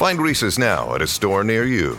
Find Reese's now at a store near you.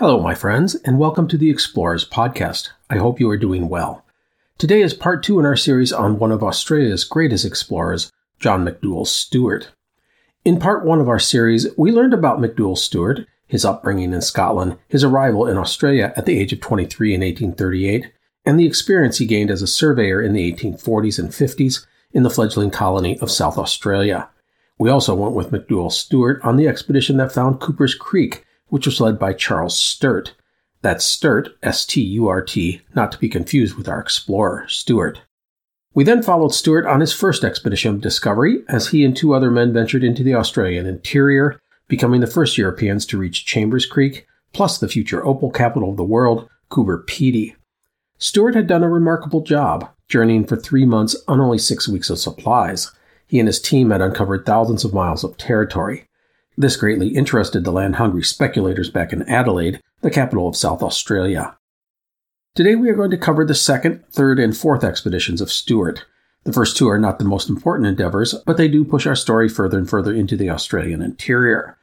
Hello, my friends, and welcome to the Explorers Podcast. I hope you are doing well. Today is part two in our series on one of Australia's greatest explorers, John McDouall Stuart. In part one of our series, we learned about McDouall Stuart, his upbringing in Scotland, his arrival in Australia at the age of 23 in 1838, and the experience he gained as a surveyor in the 1840s and 50s in the fledgling colony of South Australia. We also went with McDouall Stuart on the expedition that found Cooper's Creek, which was led by Charles Sturt. That's Sturt, S T U R T, not to be confused with our explorer, Stuart. We then followed Stuart on his first expedition of discovery as he and two other men ventured into the Australian interior, becoming the first Europeans to reach Chambers Creek, plus the future opal capital of the world, Coober Pedy. Stuart had done a remarkable job, journeying for three months on only six weeks of supplies. He and his team had uncovered thousands of miles of territory. This greatly interested the land hungry speculators back in Adelaide, the capital of South Australia. Today we are going to cover the second, third, and fourth expeditions of Stuart. The first two are not the most important endeavors, but they do push our story further and further into the Australian interior.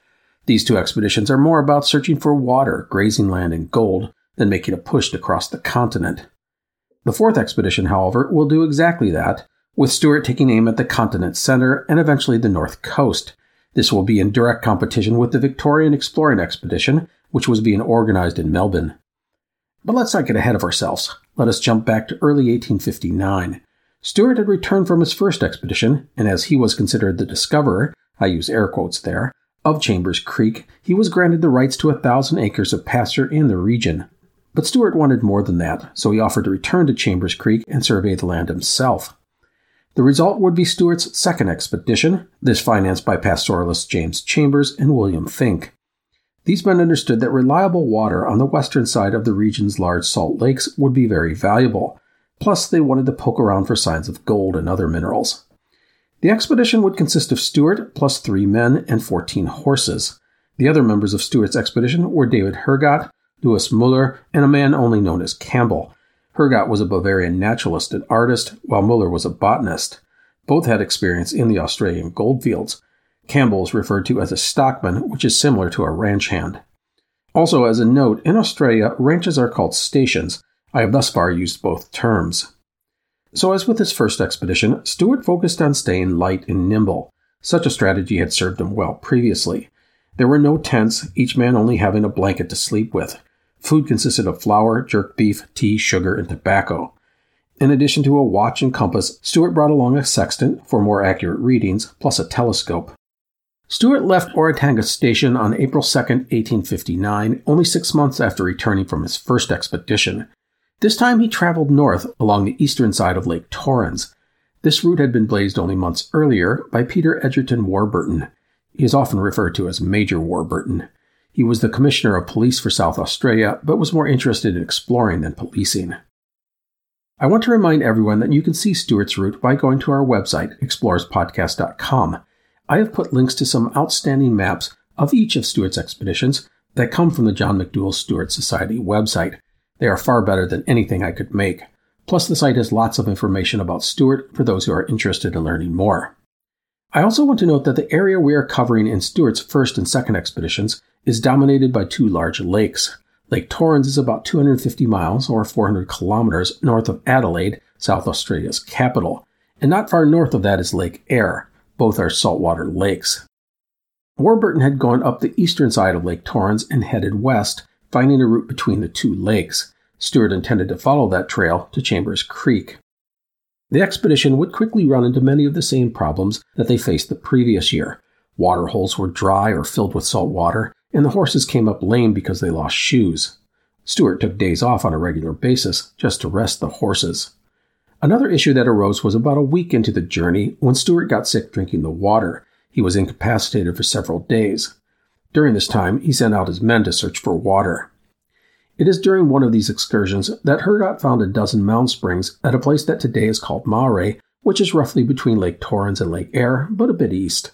These two expeditions are more about searching for water, grazing land, and gold, than making a push to cross the continent. The fourth expedition, however, will do exactly that, with Stuart taking aim at the continent's center and eventually the north coast. This will be in direct competition with the Victorian Exploring Expedition, which was being organized in Melbourne. But let's not get ahead of ourselves. Let us jump back to early 1859. Stuart had returned from his first expedition, and as he was considered the discoverer, I use air quotes there, of Chambers Creek, he was granted the rights to a thousand acres of pasture in the region. But Stuart wanted more than that, so he offered to return to Chambers Creek and survey the land himself. The result would be Stuart's second expedition, this financed by pastoralists James Chambers and William Finke. These men understood that reliable water on the western side of the region's large salt lakes would be very valuable. Plus, they wanted to poke around for signs of gold and other minerals. The expedition would consist of Stuart plus three men and 14 horses. The other members of Stuart's expedition were David Hergott, Louis Muller, and a man only known as Campbell. Hergott was a Bavarian naturalist and artist, while Muller was a botanist. Both had experience in the Australian goldfields. Campbell is referred to as a stockman, which is similar to a ranch hand. Also, as a note, in Australia, ranches are called stations. I have thus far used both terms. So, as with his first expedition, Stuart focused on staying light and nimble. Such a strategy had served him well previously. There were no tents, each man only having a blanket to sleep with. Food consisted of flour, jerked beef, tea, sugar, and tobacco. In addition to a watch and compass, Stuart brought along a sextant for more accurate readings, plus a telescope. Stuart left Oratunga Station on April 2, 1859, only six months after returning from his first expedition. This time he traveled north along the eastern side of Lake Torrens. This route had been blazed only months earlier by Peter Egerton Warburton. He is often referred to as Major Warburton. He was the Commissioner of Police for South Australia, but was more interested in exploring than policing. I want to remind everyone that you can see Stuart's route by going to our website, explorerspodcast.com. I have put links to some outstanding maps of each of Stuart's expeditions that come from the John McDouall Stuart Society website. They are far better than anything I could make. Plus, the site has lots of information about Stuart for those who are interested in learning more. I also want to note that the area we are covering in Stuart's first and second expeditions is dominated by two large lakes. Lake Torrens is about 250 miles or 400 kilometers north of Adelaide, South Australia's capital, and not far north of that is Lake Eyre. Both are saltwater lakes. Warburton had gone up the eastern side of Lake Torrens and headed west, finding a route between the two lakes. Stuart intended to follow that trail to Chambers Creek. The expedition would quickly run into many of the same problems that they faced the previous year. Water holes were dry or filled with salt water, and the horses came up lame because they lost shoes. Stuart took days off on a regular basis just to rest the horses. Another issue that arose was about a week into the journey when Stuart got sick drinking the water. He was incapacitated for several days. During this time, he sent out his men to search for water. It is during one of these excursions that Hergott found a dozen mound springs at a place that today is called Marree, which is roughly between Lake Torrens and Lake Eyre, but a bit east.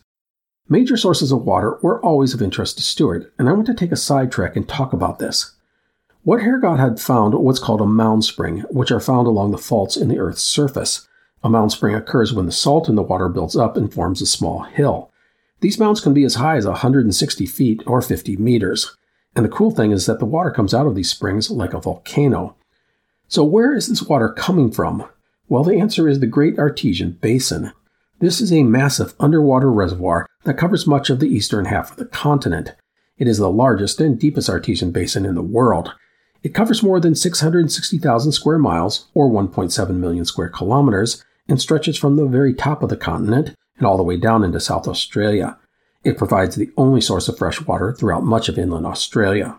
Major sources of water were always of interest to Stuart, and I want to take a sidetrack and talk about this. What Hergott had found was called a mound spring, which are found along the faults in the Earth's surface. A mound spring occurs when the salt in the water builds up and forms a small hill. These mounds can be as high as 160 feet or 50 meters. And the cool thing is that the water comes out of these springs like a volcano. So, where is this water coming from? Well, the answer is the Great Artesian Basin. This is a massive underwater reservoir that covers much of the eastern half of the continent. It is the largest and deepest artesian basin in the world. It covers more than 660,000 square miles, or 1.7 million square kilometers, and stretches from the very top of the continent and all the way down into South Australia. It provides the only source of fresh water throughout much of inland Australia.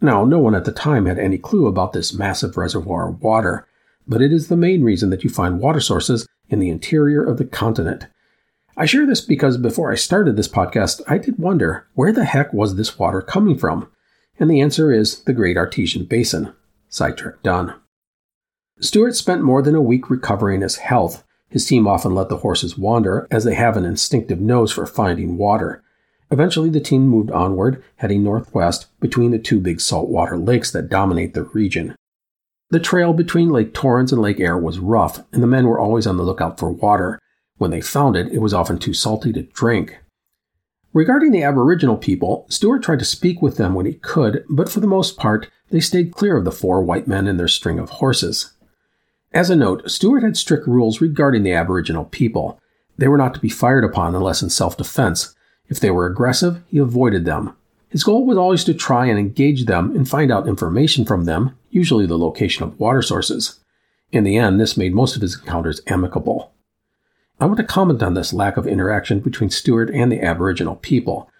Now, no one at the time had any clue about this massive reservoir of water, but it is the main reason that you find water sources in the interior of the continent. I share this because before I started this podcast, I did wonder where the heck was this water coming from? And the answer is the Great Artesian Basin. Sidetrack done. Stuart spent more than a week recovering his health, his team often let the horses wander, as they have an instinctive nose for finding water. Eventually, the team moved onward, heading northwest between the two big saltwater lakes that dominate the region. The trail between Lake Torrens and Lake Eyre was rough, and the men were always on the lookout for water. When they found it, it was often too salty to drink. Regarding the Aboriginal people, Stuart tried to speak with them when he could, but for the most part, they stayed clear of the four white men and their string of horses. As a note, Stuart had strict rules regarding the Aboriginal people. They were not to be fired upon unless in self defense. If they were aggressive, he avoided them. His goal was always to try and engage them and find out information from them, usually the location of water sources. In the end, this made most of his encounters amicable. I want to comment on this lack of interaction between Stuart and the Aboriginal people.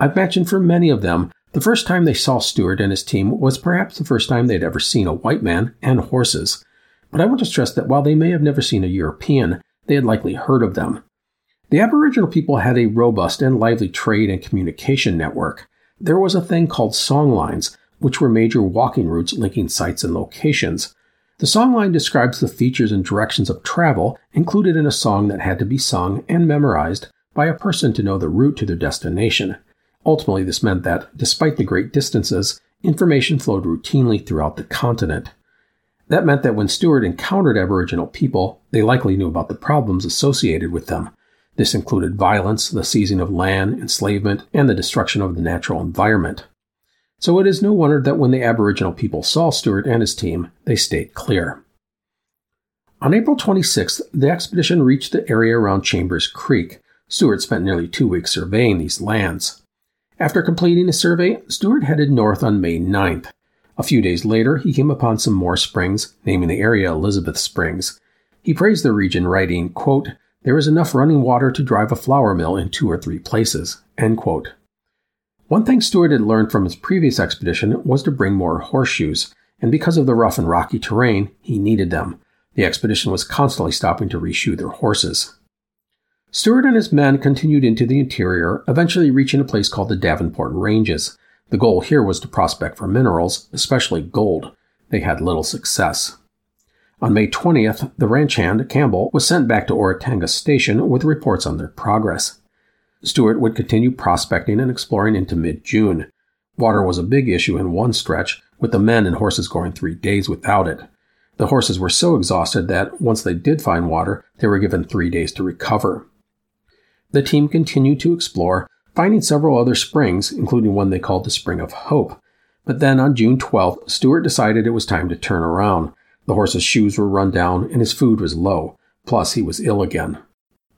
I've mentioned for many of them, the first time they saw Stuart and his team was perhaps the first time they'd ever seen a white man and horses. But I want to stress that while they may have never seen a European, they had likely heard of them. The Aboriginal people had a robust and lively trade and communication network. There was a thing called songlines, which were major walking routes linking sites and locations. The songline describes the features and directions of travel included in a song that had to be sung and memorized by a person to know the route to their destination. Ultimately, this meant that, despite the great distances, information flowed routinely throughout the continent. That meant that when Stuart encountered Aboriginal people, they likely knew about the problems associated with them. This included violence, the seizing of land, enslavement, and the destruction of the natural environment. So it is no wonder that when the Aboriginal people saw Stuart and his team, they stayed clear. On April 26th, the expedition reached the area around Chambers Creek. Stuart spent nearly two weeks surveying these lands. After completing his survey, Stuart headed north on May 9th. A few days later, he came upon some more springs, naming the area Elizabeth Springs. He praised the region, writing, quote, There is enough running water to drive a flour mill in two or three places. End quote. One thing Stuart had learned from his previous expedition was to bring more horseshoes, and because of the rough and rocky terrain, he needed them. The expedition was constantly stopping to reshoe their horses. Stuart and his men continued into the interior, eventually reaching a place called the Davenport Ranges. The goal here was to prospect for minerals, especially gold. They had little success. On May 20th, the ranch hand, Campbell, was sent back to Oratunga Station with reports on their progress. Stuart would continue prospecting and exploring into mid June. Water was a big issue in one stretch, with the men and horses going three days without it. The horses were so exhausted that once they did find water, they were given three days to recover. The team continued to explore, finding several other springs, including one they called the Spring of Hope. But then on June 12th, Stuart decided it was time to turn around. The horse's shoes were run down and his food was low, plus he was ill again.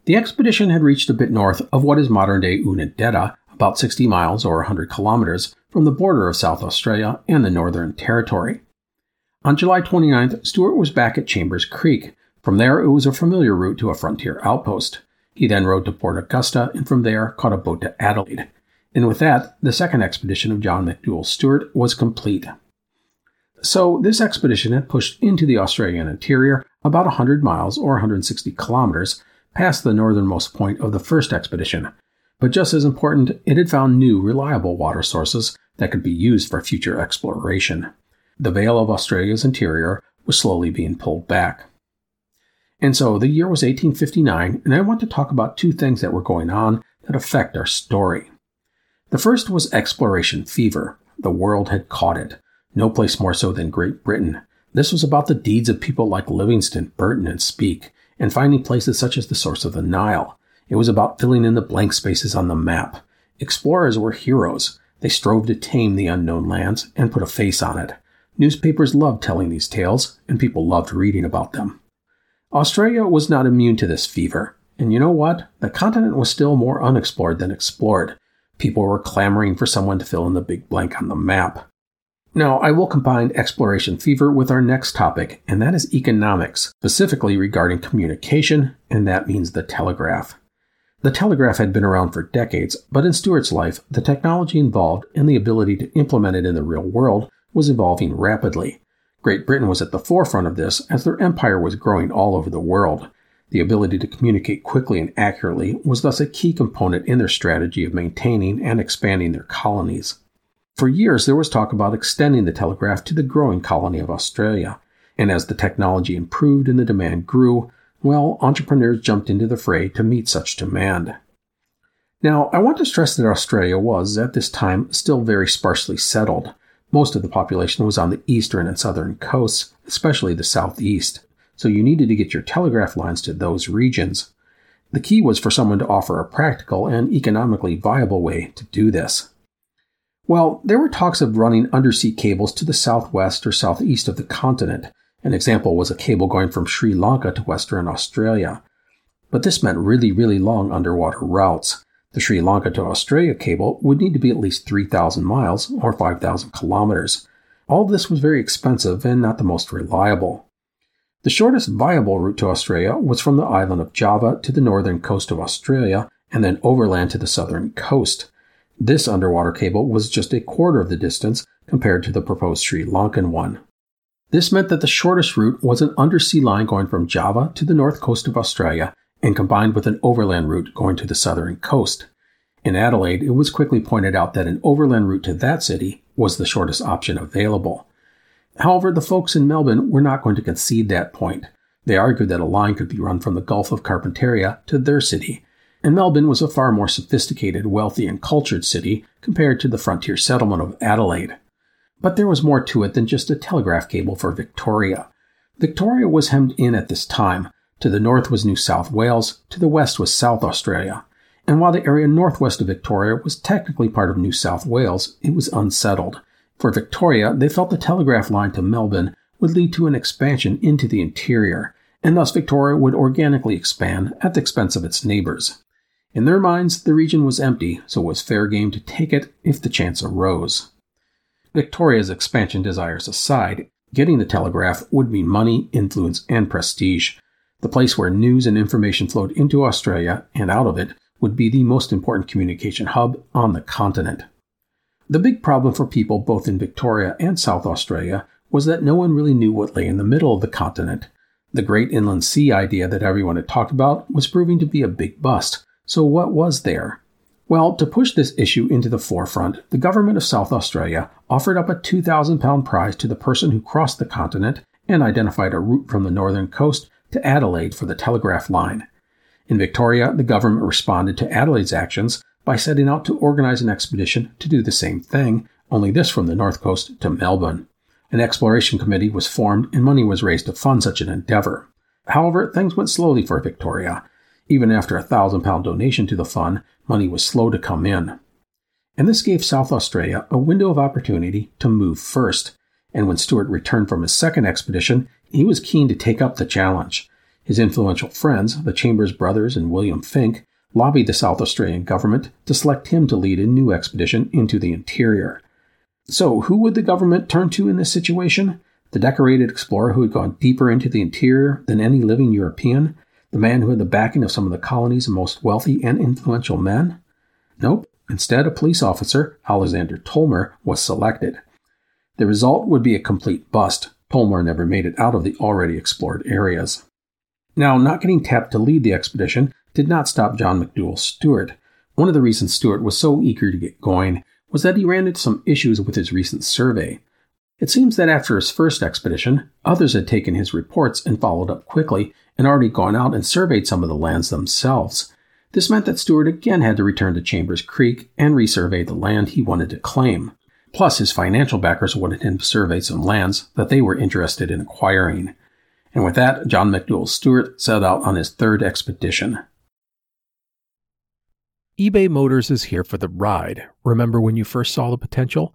The expedition had reached a bit north of what is modern day Oodnadatta, about 60 miles or 100 kilometers from the border of South Australia and the Northern Territory. On July 29th, Stuart was back at Chambers Creek. From there, it was a familiar route to a frontier outpost. He then rode to Port Augusta and from there caught a boat to Adelaide. And with that, the second expedition of John McDouall Stuart was complete. So, this expedition had pushed into the Australian interior about 100 miles or 160 kilometers past the northernmost point of the first expedition. But just as important, it had found new, reliable water sources that could be used for future exploration. The veil of Australia's interior was slowly being pulled back. And so the year was 1859, and I want to talk about two things that were going on that affect our story. The first was exploration fever. The world had caught it, no place more so than Great Britain. This was about the deeds of people like Livingstone, Burton, and Speke, and finding places such as the source of the Nile. It was about filling in the blank spaces on the map. Explorers were heroes. They strove to tame the unknown lands and put a face on it. Newspapers loved telling these tales, and people loved reading about them. Australia was not immune to this fever. And you know what? The continent was still more unexplored than explored. People were clamoring for someone to fill in the big blank on the map. Now, I will combine exploration fever with our next topic, and that is economics, specifically regarding communication, and that means the telegraph. The telegraph had been around for decades, but in Stuart's life, the technology involved and the ability to implement it in the real world was evolving rapidly. Great Britain was at the forefront of this as their empire was growing all over the world. The ability to communicate quickly and accurately was thus a key component in their strategy of maintaining and expanding their colonies. For years, there was talk about extending the telegraph to the growing colony of Australia, and as the technology improved and the demand grew, well, entrepreneurs jumped into the fray to meet such demand. Now, I want to stress that Australia was, at this time, still very sparsely settled. Most of the population was on the eastern and southern coasts, especially the southeast, so you needed to get your telegraph lines to those regions. The key was for someone to offer a practical and economically viable way to do this. Well, there were talks of running undersea cables to the southwest or southeast of the continent, an example was a cable going from Sri Lanka to Western Australia. But this meant really, really long underwater routes. The Sri Lanka to Australia cable would need to be at least 3,000 miles or 5,000 kilometers. All this was very expensive and not the most reliable. The shortest viable route to Australia was from the island of Java to the northern coast of Australia and then overland to the southern coast. This underwater cable was just a quarter of the distance compared to the proposed Sri Lankan one. This meant that the shortest route was an undersea line going from Java to the north coast of Australia and combined with an overland route going to the southern coast. In Adelaide, it was quickly pointed out that an overland route to that city was the shortest option available. However, the folks in Melbourne were not going to concede that point. They argued that a line could be run from the Gulf of Carpentaria to their city, and Melbourne was a far more sophisticated, wealthy, and cultured city compared to the frontier settlement of Adelaide. But there was more to it than just a telegraph cable for Victoria. Victoria was hemmed in at this time. To the north was New South Wales, to the west was South Australia. And while the area northwest of Victoria was technically part of New South Wales, it was unsettled. For Victoria, they felt the telegraph line to Melbourne would lead to an expansion into the interior, and thus Victoria would organically expand at the expense of its neighbors. In their minds, the region was empty, so it was fair game to take it if the chance arose. Victoria's expansion desires aside, getting the telegraph would mean money, influence, and prestige. The place where news and information flowed into Australia and out of it would be the most important communication hub on the continent. The big problem for people both in Victoria and South Australia was that no one really knew what lay in the middle of the continent. The Great Inland Sea idea that everyone had talked about was proving to be a big bust. So, what was there? Well, to push this issue into the forefront, the government of South Australia offered up a £2,000 prize to the person who crossed the continent and identified a route from the northern coast to Adelaide for the telegraph line. In Victoria, the government responded to Adelaide's actions by setting out to organize an expedition to do the same thing, only this from the north coast to Melbourne. An exploration committee was formed and money was raised to fund such an endeavor. However, things went slowly for Victoria. Even after a thousand pound donation to the fund, money was slow to come in. And this gave South Australia a window of opportunity to move first. And when Stuart returned from his second expedition, he was keen to take up the challenge. His influential friends, the Chambers brothers and William Finke, lobbied the South Australian government to select him to lead a new expedition into the interior. So, who would the government turn to in this situation? The decorated explorer who had gone deeper into the interior than any living European? The man who had the backing of some of the colony's most wealthy and influential men? Nope. Instead, a police officer, Alexander Tolmer, was selected. The result would be a complete bust. Tolmer never made it out of the already explored areas. Now, not getting tapped to lead the expedition did not stop John McDouall Stuart. One of the reasons Stuart was so eager to get going was that he ran into some issues with his recent survey. It seems that after his first expedition, others had taken his reports and followed up quickly and already gone out and surveyed some of the lands themselves. This meant that Stuart again had to return to Chambers Creek and resurvey the land he wanted to claim. Plus, his financial backers wanted him to survey some lands that they were interested in acquiring. And with that, John McDouall Stuart set out on his third expedition. eBay Motors is here for the ride. Remember when you first saw the potential?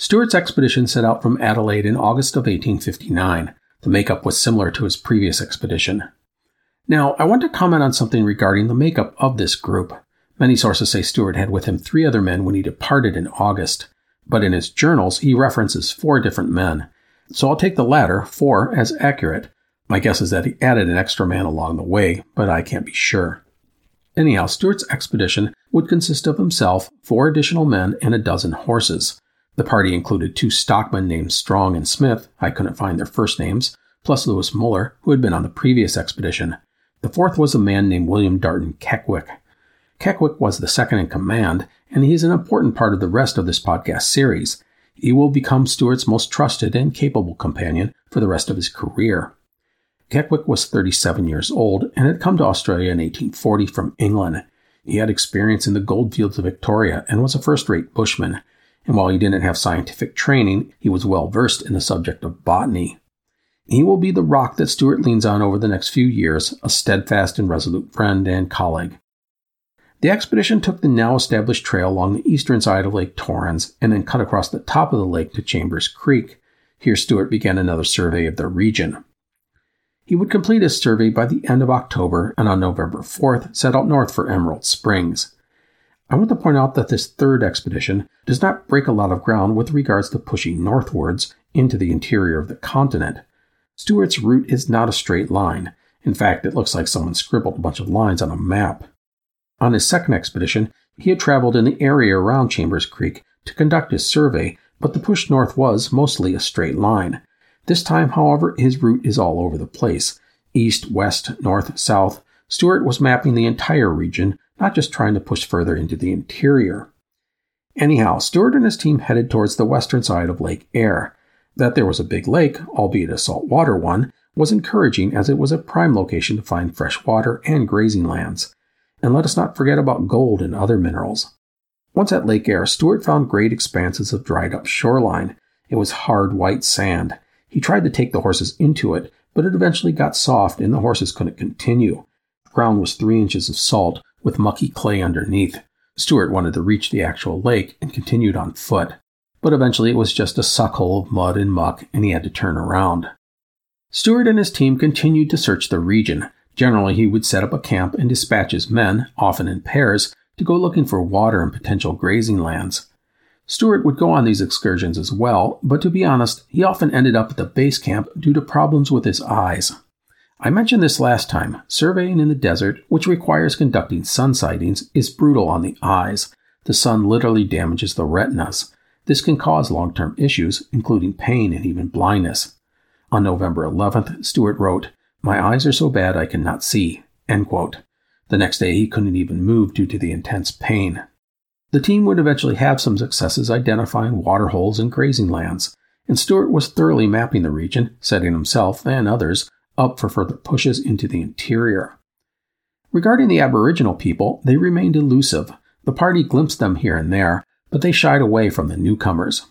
Stuart's expedition set out from Adelaide in August of 1859. The makeup was similar to his previous expedition. Now, I want to comment on something regarding the makeup of this group. Many sources say Stuart had with him three other men when he departed in August, but in his journals he references four different men. So I'll take the latter, four, as accurate. My guess is that he added an extra man along the way, but I can't be sure. Anyhow, Stuart's expedition would consist of himself, four additional men, and a dozen horses. The party included two stockmen named Strong and Smith, I couldn't find their first names, plus Lewis Muller, who had been on the previous expedition. The fourth was a man named William Darton Kekwick. Kekwick was the second in command, and he is an important part of the rest of this podcast series. He will become Stuart's most trusted and capable companion for the rest of his career. Kekwick was 37 years old and had come to Australia in 1840 from England. He had experience in the goldfields of Victoria and was a first rate bushman and while he didn't have scientific training, he was well versed in the subject of botany. He will be the rock that Stuart leans on over the next few years, a steadfast and resolute friend and colleague. The expedition took the now established trail along the eastern side of Lake Torrens and then cut across the top of the lake to Chambers Creek. Here, Stuart began another survey of the region. He would complete his survey by the end of October and on November 4th set out north for Emerald Springs. I want to point out that this third expedition does not break a lot of ground with regards to pushing northwards into the interior of the continent. Stuart's route is not a straight line. In fact, it looks like someone scribbled a bunch of lines on a map. On his second expedition, he had traveled in the area around Chambers Creek to conduct his survey, but the push north was mostly a straight line. This time, however, his route is all over the place east, west, north, south. Stuart was mapping the entire region not just trying to push further into the interior. Anyhow, Stuart and his team headed towards the western side of Lake Eyre. That there was a big lake, albeit a saltwater one, was encouraging as it was a prime location to find fresh water and grazing lands. And let us not forget about gold and other minerals. Once at Lake Eyre, Stuart found great expanses of dried up shoreline. It was hard white sand. He tried to take the horses into it, but it eventually got soft and the horses couldn't continue. The ground was three inches of salt, with mucky clay underneath. Stuart wanted to reach the actual lake and continued on foot, but eventually it was just a suckhole of mud and muck and he had to turn around. Stuart and his team continued to search the region. Generally, he would set up a camp and dispatch his men, often in pairs, to go looking for water and potential grazing lands. Stuart would go on these excursions as well, but to be honest, he often ended up at the base camp due to problems with his eyes. I mentioned this last time. Surveying in the desert, which requires conducting sun sightings, is brutal on the eyes. The sun literally damages the retinas. This can cause long term issues, including pain and even blindness. On November 11th, Stuart wrote, My eyes are so bad I cannot see. End quote. The next day, he couldn't even move due to the intense pain. The team would eventually have some successes identifying water holes and grazing lands, and Stuart was thoroughly mapping the region, setting himself and others up for further pushes into the interior. Regarding the Aboriginal people, they remained elusive. The party glimpsed them here and there, but they shied away from the newcomers.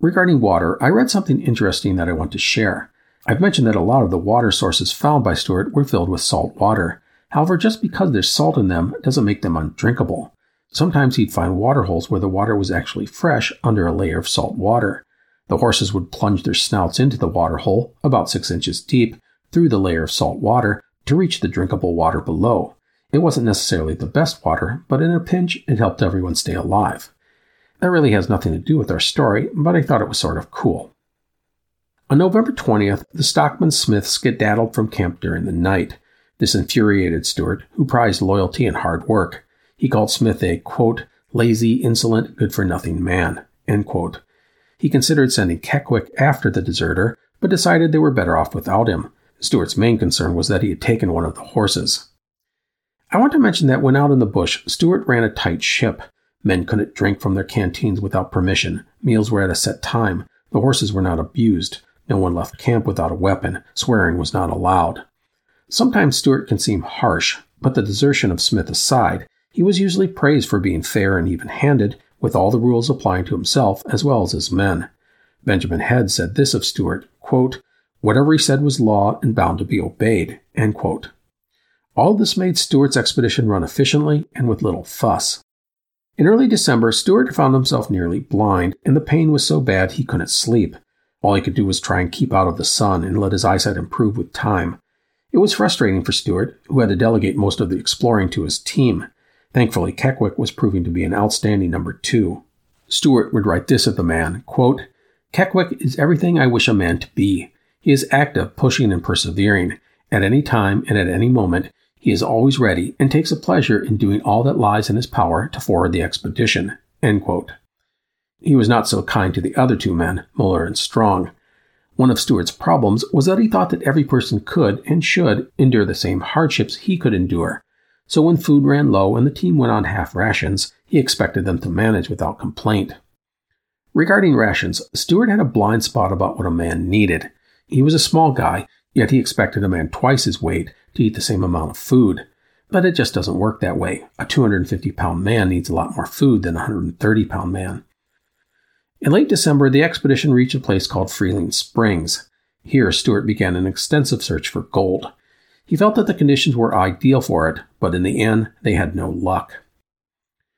Regarding water, I read something interesting that I want to share. I've mentioned that a lot of the water sources found by Stuart were filled with salt water. However, just because there's salt in them doesn't make them undrinkable. Sometimes he'd find water holes where the water was actually fresh under a layer of salt water. The horses would plunge their snouts into the water hole, about six inches deep, through the layer of salt water to reach the drinkable water below. It wasn't necessarily the best water, but in a pinch, it helped everyone stay alive. That really has nothing to do with our story, but I thought it was sort of cool. On November 20th, the Stockman Smith skedaddled from camp during the night. This infuriated Stuart, who prized loyalty and hard work. He called Smith a, quote, lazy, insolent, good for nothing man, end quote. He considered sending Kekwick after the deserter, but decided they were better off without him. Stuart's main concern was that he had taken one of the horses. I want to mention that when out in the bush, Stuart ran a tight ship. Men couldn't drink from their canteens without permission. Meals were at a set time. The horses were not abused. No one left camp without a weapon. Swearing was not allowed. Sometimes Stuart can seem harsh, but the desertion of Smith aside, he was usually praised for being fair and even handed, with all the rules applying to himself as well as his men. Benjamin Head said this of Stuart quote, Whatever he said was law and bound to be obeyed. All this made Stuart's expedition run efficiently and with little fuss. In early December, Stuart found himself nearly blind, and the pain was so bad he couldn't sleep. All he could do was try and keep out of the sun and let his eyesight improve with time. It was frustrating for Stuart, who had to delegate most of the exploring to his team. Thankfully, Kekwick was proving to be an outstanding number two. Stuart would write this of the man quote, Kekwick is everything I wish a man to be. He is active, pushing, and persevering. At any time and at any moment, he is always ready and takes a pleasure in doing all that lies in his power to forward the expedition. He was not so kind to the other two men, Muller and Strong. One of Stuart's problems was that he thought that every person could and should endure the same hardships he could endure. So when food ran low and the team went on half rations, he expected them to manage without complaint. Regarding rations, Stuart had a blind spot about what a man needed. He was a small guy, yet he expected a man twice his weight to eat the same amount of food. But it just doesn't work that way. A 250 pound man needs a lot more food than a 130 pound man. In late December, the expedition reached a place called Freeling Springs. Here, Stuart began an extensive search for gold. He felt that the conditions were ideal for it, but in the end, they had no luck.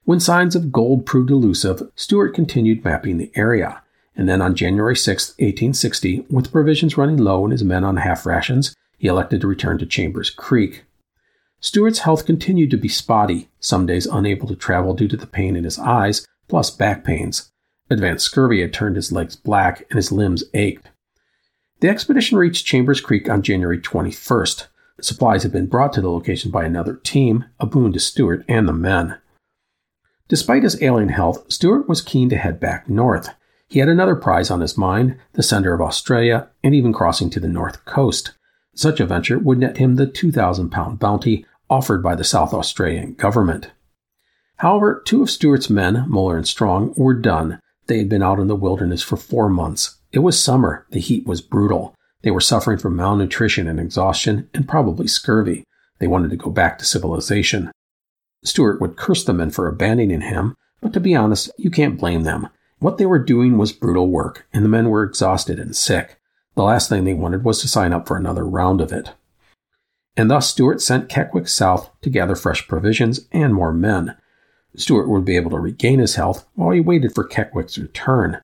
When signs of gold proved elusive, Stuart continued mapping the area and then on January 6, 1860, with provisions running low and his men on half rations, he elected to return to Chambers Creek. Stuart's health continued to be spotty, some days unable to travel due to the pain in his eyes, plus back pains. Advanced scurvy had turned his legs black and his limbs ached. The expedition reached Chambers Creek on January 21st. Supplies had been brought to the location by another team, a boon to Stuart and the men. Despite his ailing health, Stuart was keen to head back north. He had another prize on his mind, the center of Australia, and even crossing to the north coast. Such a venture would net him the 2,000 pound bounty offered by the South Australian government. However, two of Stuart's men, Muller and Strong, were done. They had been out in the wilderness for four months. It was summer. The heat was brutal. They were suffering from malnutrition and exhaustion, and probably scurvy. They wanted to go back to civilization. Stuart would curse the men for abandoning him, but to be honest, you can't blame them. What they were doing was brutal work, and the men were exhausted and sick. The last thing they wanted was to sign up for another round of it. And thus Stuart sent Kekwick south to gather fresh provisions and more men. Stuart would be able to regain his health while he waited for Kekwick's return.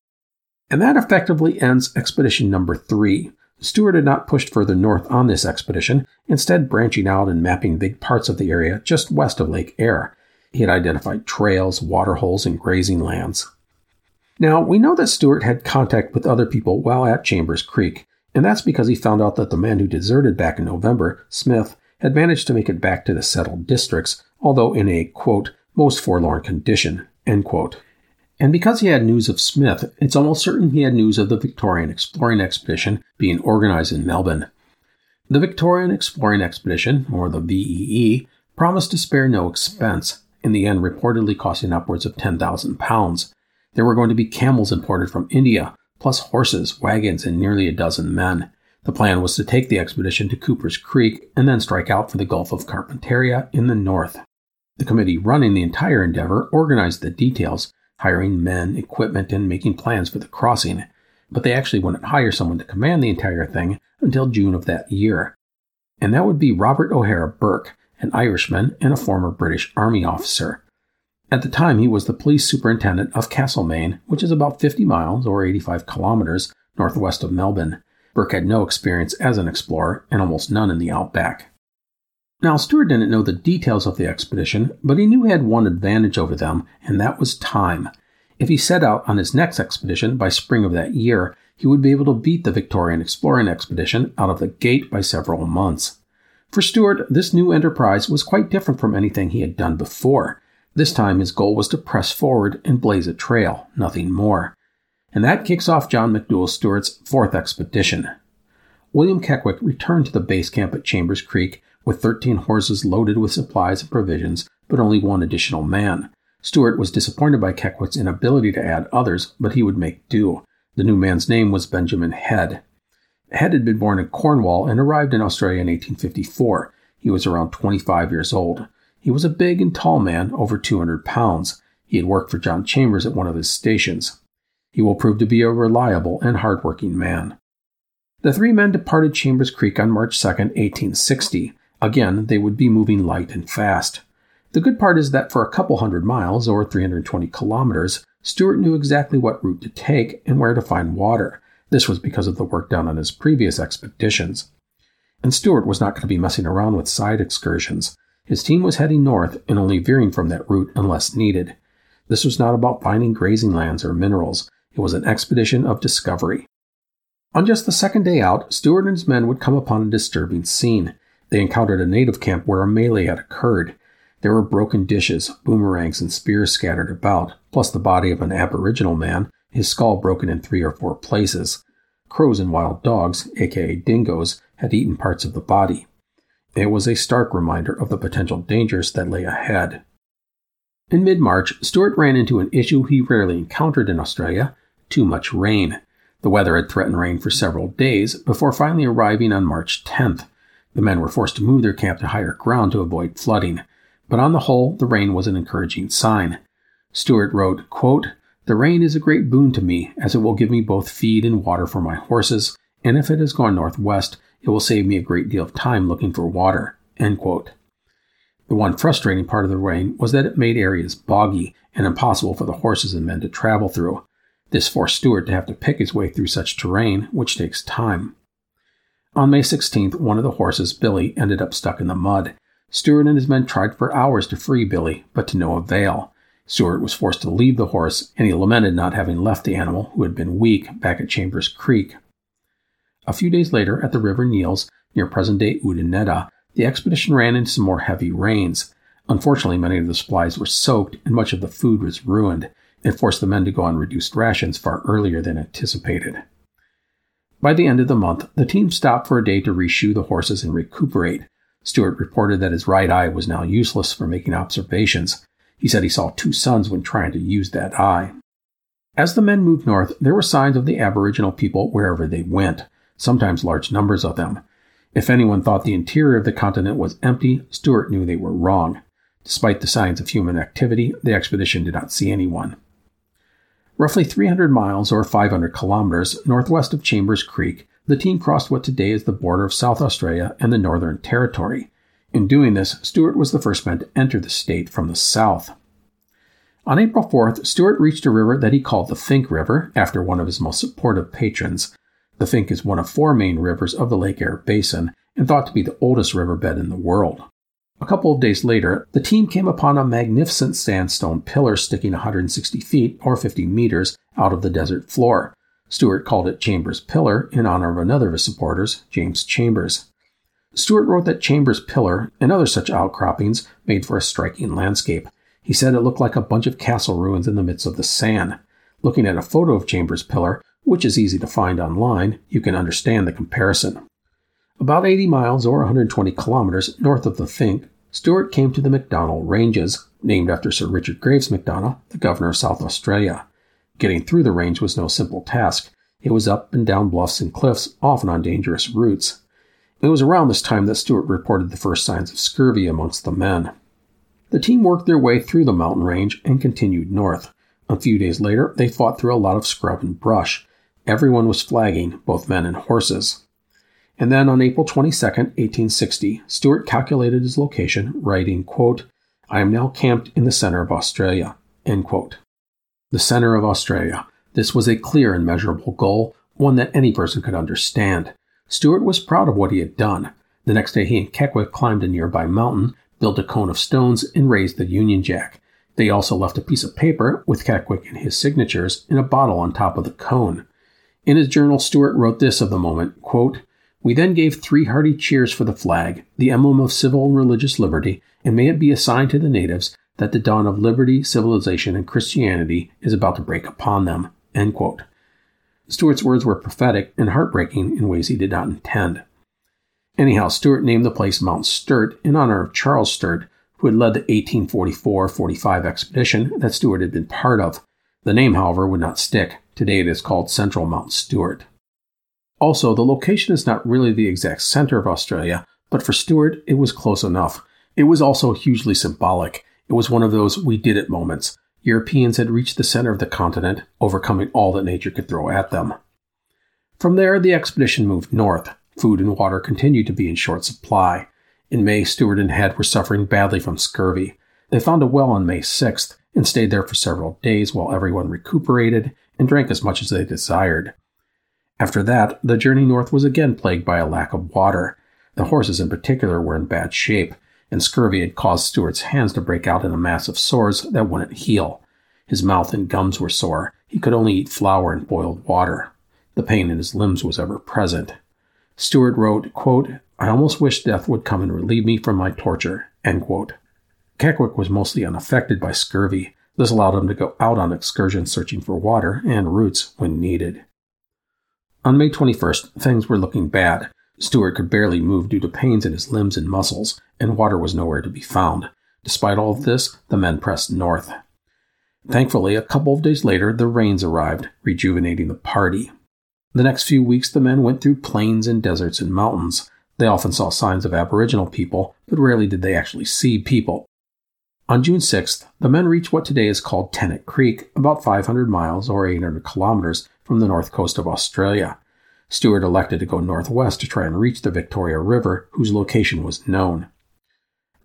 And that effectively ends expedition number three. Stuart had not pushed further north on this expedition, instead branching out and mapping big parts of the area just west of Lake Eyre. He had identified trails, water holes, and grazing lands. Now, we know that Stuart had contact with other people while at Chambers Creek, and that's because he found out that the man who deserted back in November, Smith, had managed to make it back to the settled districts, although in a, quote, most forlorn condition, end quote. And because he had news of Smith, it's almost certain he had news of the Victorian Exploring Expedition being organized in Melbourne. The Victorian Exploring Expedition, or the VEE, promised to spare no expense, in the end reportedly costing upwards of £10,000. There were going to be camels imported from India, plus horses, wagons, and nearly a dozen men. The plan was to take the expedition to Cooper's Creek and then strike out for the Gulf of Carpentaria in the north. The committee running the entire endeavor organized the details, hiring men, equipment, and making plans for the crossing, but they actually wouldn't hire someone to command the entire thing until June of that year. And that would be Robert O'Hara Burke, an Irishman and a former British Army officer. At the time, he was the police superintendent of Castlemaine, which is about 50 miles or 85 kilometers northwest of Melbourne. Burke had no experience as an explorer and almost none in the outback. Now, Stuart didn't know the details of the expedition, but he knew he had one advantage over them, and that was time. If he set out on his next expedition by spring of that year, he would be able to beat the Victorian exploring expedition out of the gate by several months. For Stuart, this new enterprise was quite different from anything he had done before. This time his goal was to press forward and blaze a trail, nothing more. And that kicks off John McDouall Stuart's fourth expedition. William Kekwick returned to the base camp at Chambers Creek with 13 horses loaded with supplies and provisions, but only one additional man. Stuart was disappointed by Kekwick's inability to add others, but he would make do. The new man's name was Benjamin Head. Head had been born in Cornwall and arrived in Australia in 1854. He was around 25 years old. He was a big and tall man, over 200 pounds. He had worked for John Chambers at one of his stations. He will prove to be a reliable and hard-working man. The three men departed Chambers Creek on March 2, 1860. Again, they would be moving light and fast. The good part is that for a couple hundred miles, or 320 kilometers, Stuart knew exactly what route to take and where to find water. This was because of the work done on his previous expeditions. And Stuart was not going to be messing around with side excursions. His team was heading north and only veering from that route unless needed. This was not about finding grazing lands or minerals. It was an expedition of discovery. On just the second day out, Stuart and his men would come upon a disturbing scene. They encountered a native camp where a melee had occurred. There were broken dishes, boomerangs, and spears scattered about, plus the body of an aboriginal man, his skull broken in three or four places. Crows and wild dogs, aka dingoes, had eaten parts of the body. It was a stark reminder of the potential dangers that lay ahead. In mid March, Stuart ran into an issue he rarely encountered in Australia too much rain. The weather had threatened rain for several days before finally arriving on March 10th. The men were forced to move their camp to higher ground to avoid flooding, but on the whole, the rain was an encouraging sign. Stuart wrote, quote, The rain is a great boon to me, as it will give me both feed and water for my horses, and if it has gone northwest, it will save me a great deal of time looking for water. The one frustrating part of the rain was that it made areas boggy and impossible for the horses and men to travel through. This forced Stuart to have to pick his way through such terrain, which takes time. On May 16th, one of the horses, Billy, ended up stuck in the mud. Stuart and his men tried for hours to free Billy, but to no avail. Stuart was forced to leave the horse, and he lamented not having left the animal, who had been weak, back at Chambers Creek. A few days later, at the River Neales, near present day Oodnadatta, the expedition ran into some more heavy rains. Unfortunately, many of the supplies were soaked and much of the food was ruined. It forced the men to go on reduced rations far earlier than anticipated. By the end of the month, the team stopped for a day to reshoe the horses and recuperate. Stuart reported that his right eye was now useless for making observations. He said he saw two suns when trying to use that eye. As the men moved north, there were signs of the Aboriginal people wherever they went sometimes large numbers of them. If anyone thought the interior of the continent was empty, Stuart knew they were wrong. Despite the signs of human activity, the expedition did not see anyone. Roughly 300 miles or 500 kilometers northwest of Chambers Creek, the team crossed what today is the border of South Australia and the Northern Territory. In doing this, Stuart was the first man to enter the state from the south. On April 4th, Stuart reached a river that he called the Finke River after one of his most supportive patrons. The Finke is one of four main rivers of the Lake Eyre Basin and thought to be the oldest riverbed in the world. A couple of days later, the team came upon a magnificent sandstone pillar sticking 160 feet or 50 meters out of the desert floor. Stuart called it Chambers Pillar in honor of another of his supporters, James Chambers. Stuart wrote that Chambers Pillar and other such outcroppings made for a striking landscape. He said it looked like a bunch of castle ruins in the midst of the sand. Looking at a photo of Chambers Pillar, which is easy to find online, you can understand the comparison. About 80 miles or 120 kilometers north of the Finke, Stuart came to the Macdonnell Ranges, named after Sir Richard Graves Macdonnell, the governor of South Australia. Getting through the range was no simple task. It was up and down bluffs and cliffs, often on dangerous routes. It was around this time that Stuart reported the first signs of scurvy amongst the men. The team worked their way through the mountain range and continued north. A few days later, they fought through a lot of scrub and brush. Everyone was flagging, both men and horses. And then on April 22, 1860, Stuart calculated his location, writing, quote, I am now camped in the center of Australia. End quote. The center of Australia. This was a clear and measurable goal, one that any person could understand. Stuart was proud of what he had done. The next day, he and Kekwick climbed a nearby mountain, built a cone of stones, and raised the Union Jack. They also left a piece of paper with Kekwick and his signatures in a bottle on top of the cone. In his journal, Stuart wrote this of the moment quote, We then gave three hearty cheers for the flag, the emblem of civil and religious liberty, and may it be a sign to the natives that the dawn of liberty, civilization, and Christianity is about to break upon them. Stuart's words were prophetic and heartbreaking in ways he did not intend. Anyhow, Stuart named the place Mount Sturt in honor of Charles Sturt, who had led the 1844 45 expedition that Stuart had been part of. The name, however, would not stick. Today it is called Central Mount Stuart. Also, the location is not really the exact center of Australia, but for Stuart, it was close enough. It was also hugely symbolic. It was one of those we did it moments. Europeans had reached the center of the continent, overcoming all that nature could throw at them. From there, the expedition moved north. Food and water continued to be in short supply. In May, Stuart and Head were suffering badly from scurvy. They found a well on May 6th and stayed there for several days while everyone recuperated and drank as much as they desired. After that, the journey north was again plagued by a lack of water. The horses in particular were in bad shape, and scurvy had caused Stuart's hands to break out in a mass of sores that wouldn't heal. His mouth and gums were sore. He could only eat flour and boiled water. The pain in his limbs was ever present. Stuart wrote, quote, I almost wish death would come and relieve me from my torture. End quote. Was mostly unaffected by scurvy. This allowed them to go out on excursions searching for water and roots when needed. On May 21st, things were looking bad. Stuart could barely move due to pains in his limbs and muscles, and water was nowhere to be found. Despite all of this, the men pressed north. Thankfully, a couple of days later, the rains arrived, rejuvenating the party. The next few weeks, the men went through plains and deserts and mountains. They often saw signs of Aboriginal people, but rarely did they actually see people. On June 6th, the men reached what today is called Tennant Creek, about 500 miles or 800 kilometers from the north coast of Australia. Stuart elected to go northwest to try and reach the Victoria River, whose location was known.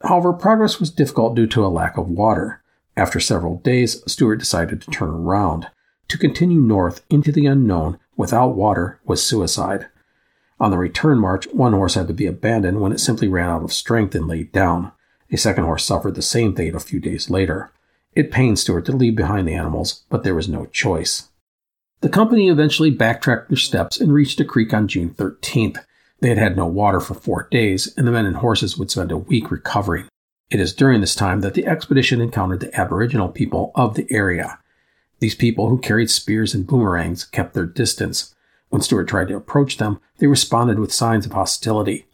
However, progress was difficult due to a lack of water. After several days, Stuart decided to turn around. To continue north into the unknown without water was suicide. On the return march, one horse had to be abandoned when it simply ran out of strength and laid down. A second horse suffered the same fate a few days later. It pained Stuart to leave behind the animals, but there was no choice. The company eventually backtracked their steps and reached a creek on June 13th. They had had no water for four days, and the men and horses would spend a week recovering. It is during this time that the expedition encountered the Aboriginal people of the area. These people, who carried spears and boomerangs, kept their distance. When Stuart tried to approach them, they responded with signs of hostility.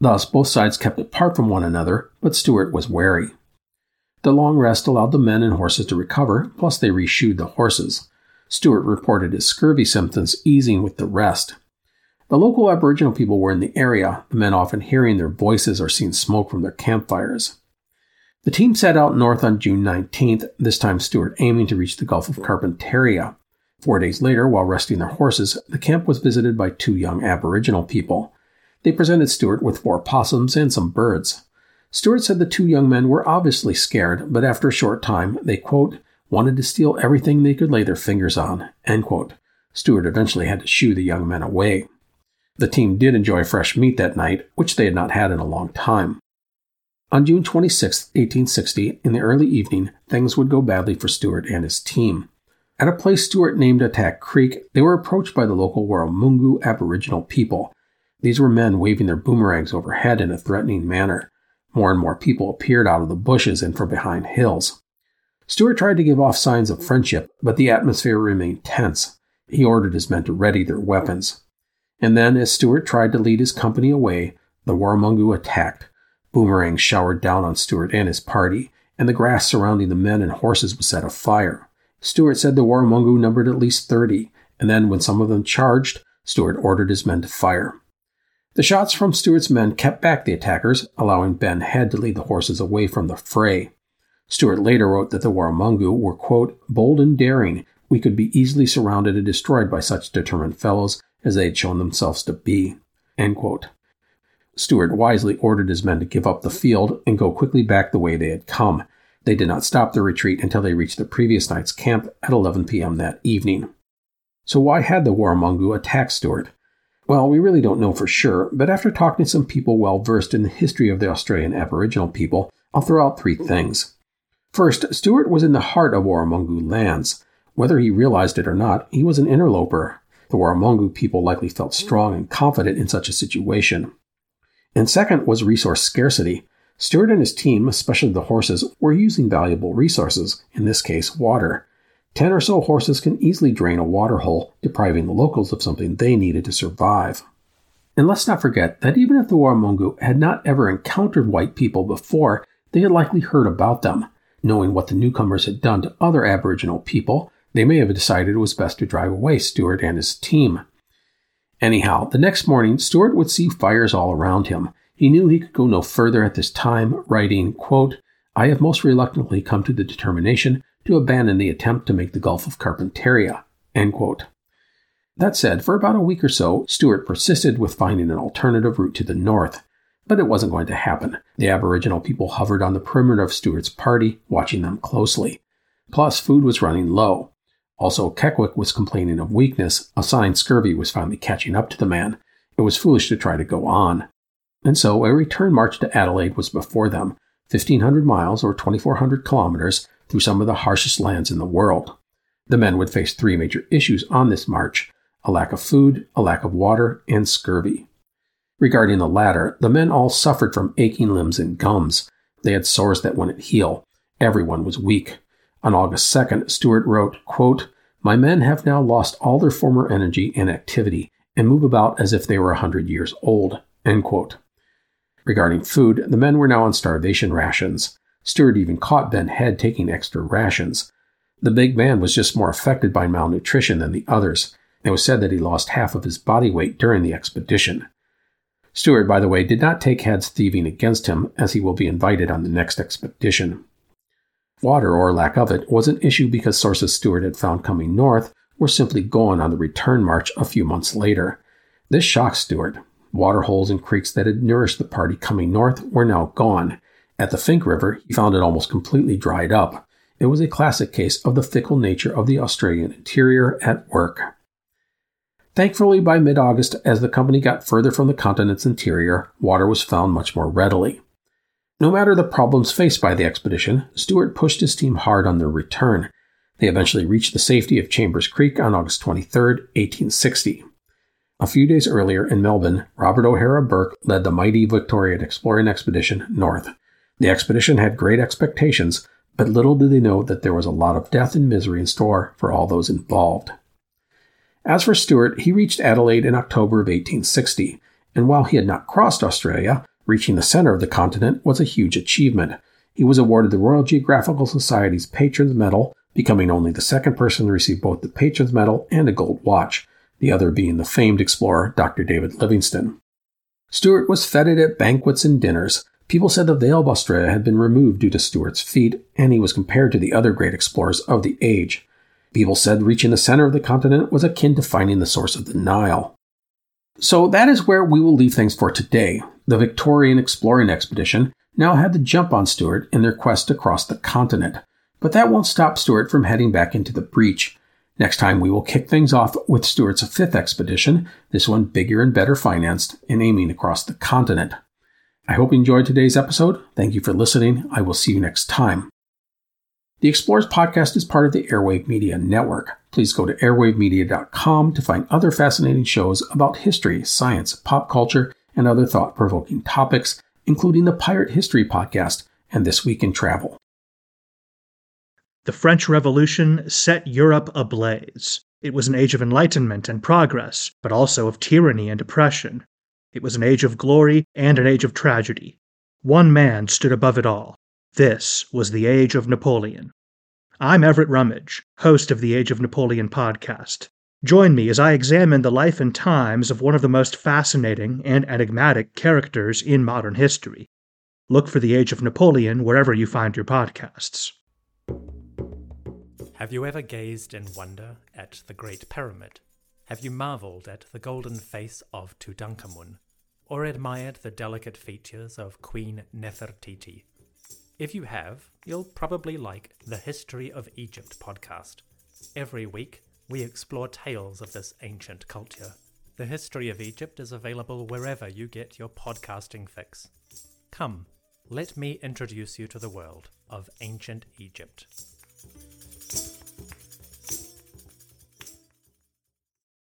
Thus, both sides kept apart from one another, but Stuart was wary. The long rest allowed the men and horses to recover, plus they reshoed the horses. Stuart reported his scurvy symptoms easing with the rest. The local Aboriginal people were in the area, the men often hearing their voices or seeing smoke from their campfires. The team set out north on June 19th, this time Stuart aiming to reach the Gulf of Carpentaria. Four days later, while resting their horses, the camp was visited by two young Aboriginal people. They presented Stuart with four possums and some birds. Stuart said the two young men were obviously scared, but after a short time, they, quote, wanted to steal everything they could lay their fingers on. Stuart eventually had to shoo the young men away. The team did enjoy fresh meat that night, which they had not had in a long time. On June 26, 1860, in the early evening, things would go badly for Stuart and his team. At a place Stuart named Attack Creek, they were approached by the local Warramungu Aboriginal people. These were men waving their boomerangs overhead in a threatening manner. More and more people appeared out of the bushes and from behind hills. Stuart tried to give off signs of friendship, but the atmosphere remained tense. He ordered his men to ready their weapons. And then, as Stuart tried to lead his company away, the Warramungu attacked. Boomerangs showered down on Stuart and his party, and the grass surrounding the men and horses was set afire. Stuart said the Warramungu numbered at least 30, and then when some of them charged, Stuart ordered his men to fire. The shots from Stuart's men kept back the attackers, allowing Ben Head to lead the horses away from the fray. Stuart later wrote that the Warramungu were, quote, bold and daring. We could be easily surrounded and destroyed by such determined fellows as they had shown themselves to be. End quote. Stuart wisely ordered his men to give up the field and go quickly back the way they had come. They did not stop their retreat until they reached the previous night's camp at 11 p.m. that evening. So, why had the Warramungu attacked Stuart? Well, we really don't know for sure, but after talking to some people well versed in the history of the Australian Aboriginal people, I'll throw out three things. First, Stuart was in the heart of Warramungu lands. Whether he realized it or not, he was an interloper. The Warramungu people likely felt strong and confident in such a situation. And second was resource scarcity. Stuart and his team, especially the horses, were using valuable resources, in this case, water. Ten or so horses can easily drain a water hole, depriving the locals of something they needed to survive. And let's not forget that even if the Warramungu had not ever encountered white people before, they had likely heard about them. Knowing what the newcomers had done to other Aboriginal people, they may have decided it was best to drive away Stuart and his team. Anyhow, the next morning, Stuart would see fires all around him. He knew he could go no further at this time, writing, quote, I have most reluctantly come to the determination to abandon the attempt to make the Gulf of Carpentaria. That said, for about a week or so, Stuart persisted with finding an alternative route to the north. But it wasn't going to happen. The Aboriginal people hovered on the perimeter of Stuart's party, watching them closely. Plus, food was running low. Also, Kekwick was complaining of weakness, a sign scurvy was finally catching up to the man. It was foolish to try to go on. And so a return march to Adelaide was before them, 1,500 miles or 2,400 kilometers through some of the harshest lands in the world. The men would face three major issues on this march a lack of food, a lack of water, and scurvy. Regarding the latter, the men all suffered from aching limbs and gums. They had sores that wouldn't heal. Everyone was weak. On August 2nd, Stuart wrote, quote, My men have now lost all their former energy and activity and move about as if they were a hundred years old. End quote. Regarding food, the men were now on starvation rations. Stuart even caught Ben Head taking extra rations. The big man was just more affected by malnutrition than the others. It was said that he lost half of his body weight during the expedition. Stuart, by the way, did not take Head's thieving against him, as he will be invited on the next expedition. Water, or lack of it, was an issue because sources Stuart had found coming north were simply gone on the return march a few months later. This shocked Stuart. Water holes and creeks that had nourished the party coming north were now gone. At the Finke River, he found it almost completely dried up. It was a classic case of the fickle nature of the Australian interior at work. Thankfully, by mid August, as the company got further from the continent's interior, water was found much more readily. No matter the problems faced by the expedition, Stuart pushed his team hard on their return. They eventually reached the safety of Chambers Creek on August 23, 1860. A few days earlier in Melbourne, Robert O'Hara Burke led the mighty Victorian exploring expedition north. The expedition had great expectations, but little did they know that there was a lot of death and misery in store for all those involved. As for Stuart, he reached Adelaide in October of 1860, and while he had not crossed Australia, Reaching the center of the continent was a huge achievement. He was awarded the Royal Geographical Society's Patrons Medal, becoming only the second person to receive both the Patrons Medal and a gold watch, the other being the famed explorer Dr. David Livingstone. Stuart was feted at banquets and dinners. People said the veil of Australia had been removed due to Stuart's feat, and he was compared to the other great explorers of the age. People said reaching the center of the continent was akin to finding the source of the Nile. So that is where we will leave things for today. The Victorian exploring expedition now had the jump on Stuart in their quest to cross the continent. But that won't stop Stuart from heading back into the breach. Next time, we will kick things off with Stuart's fifth expedition, this one bigger and better financed and aiming across the continent. I hope you enjoyed today's episode. Thank you for listening. I will see you next time. The Explorers podcast is part of the Airwave Media Network. Please go to airwavemedia.com to find other fascinating shows about history, science, pop culture, and other thought provoking topics, including the Pirate History podcast and This Week in Travel. The French Revolution set Europe ablaze. It was an age of enlightenment and progress, but also of tyranny and oppression. It was an age of glory and an age of tragedy. One man stood above it all this was the Age of Napoleon. I'm Everett Rummage, host of the Age of Napoleon podcast. Join me as I examine the life and times of one of the most fascinating and enigmatic characters in modern history. Look for the Age of Napoleon wherever you find your podcasts. Have you ever gazed in wonder at the Great Pyramid? Have you marveled at the golden face of Tutankhamun? Or admired the delicate features of Queen Nefertiti? If you have, you'll probably like the History of Egypt podcast. Every week, we explore tales of this ancient culture. The History of Egypt is available wherever you get your podcasting fix. Come, let me introduce you to the world of ancient Egypt.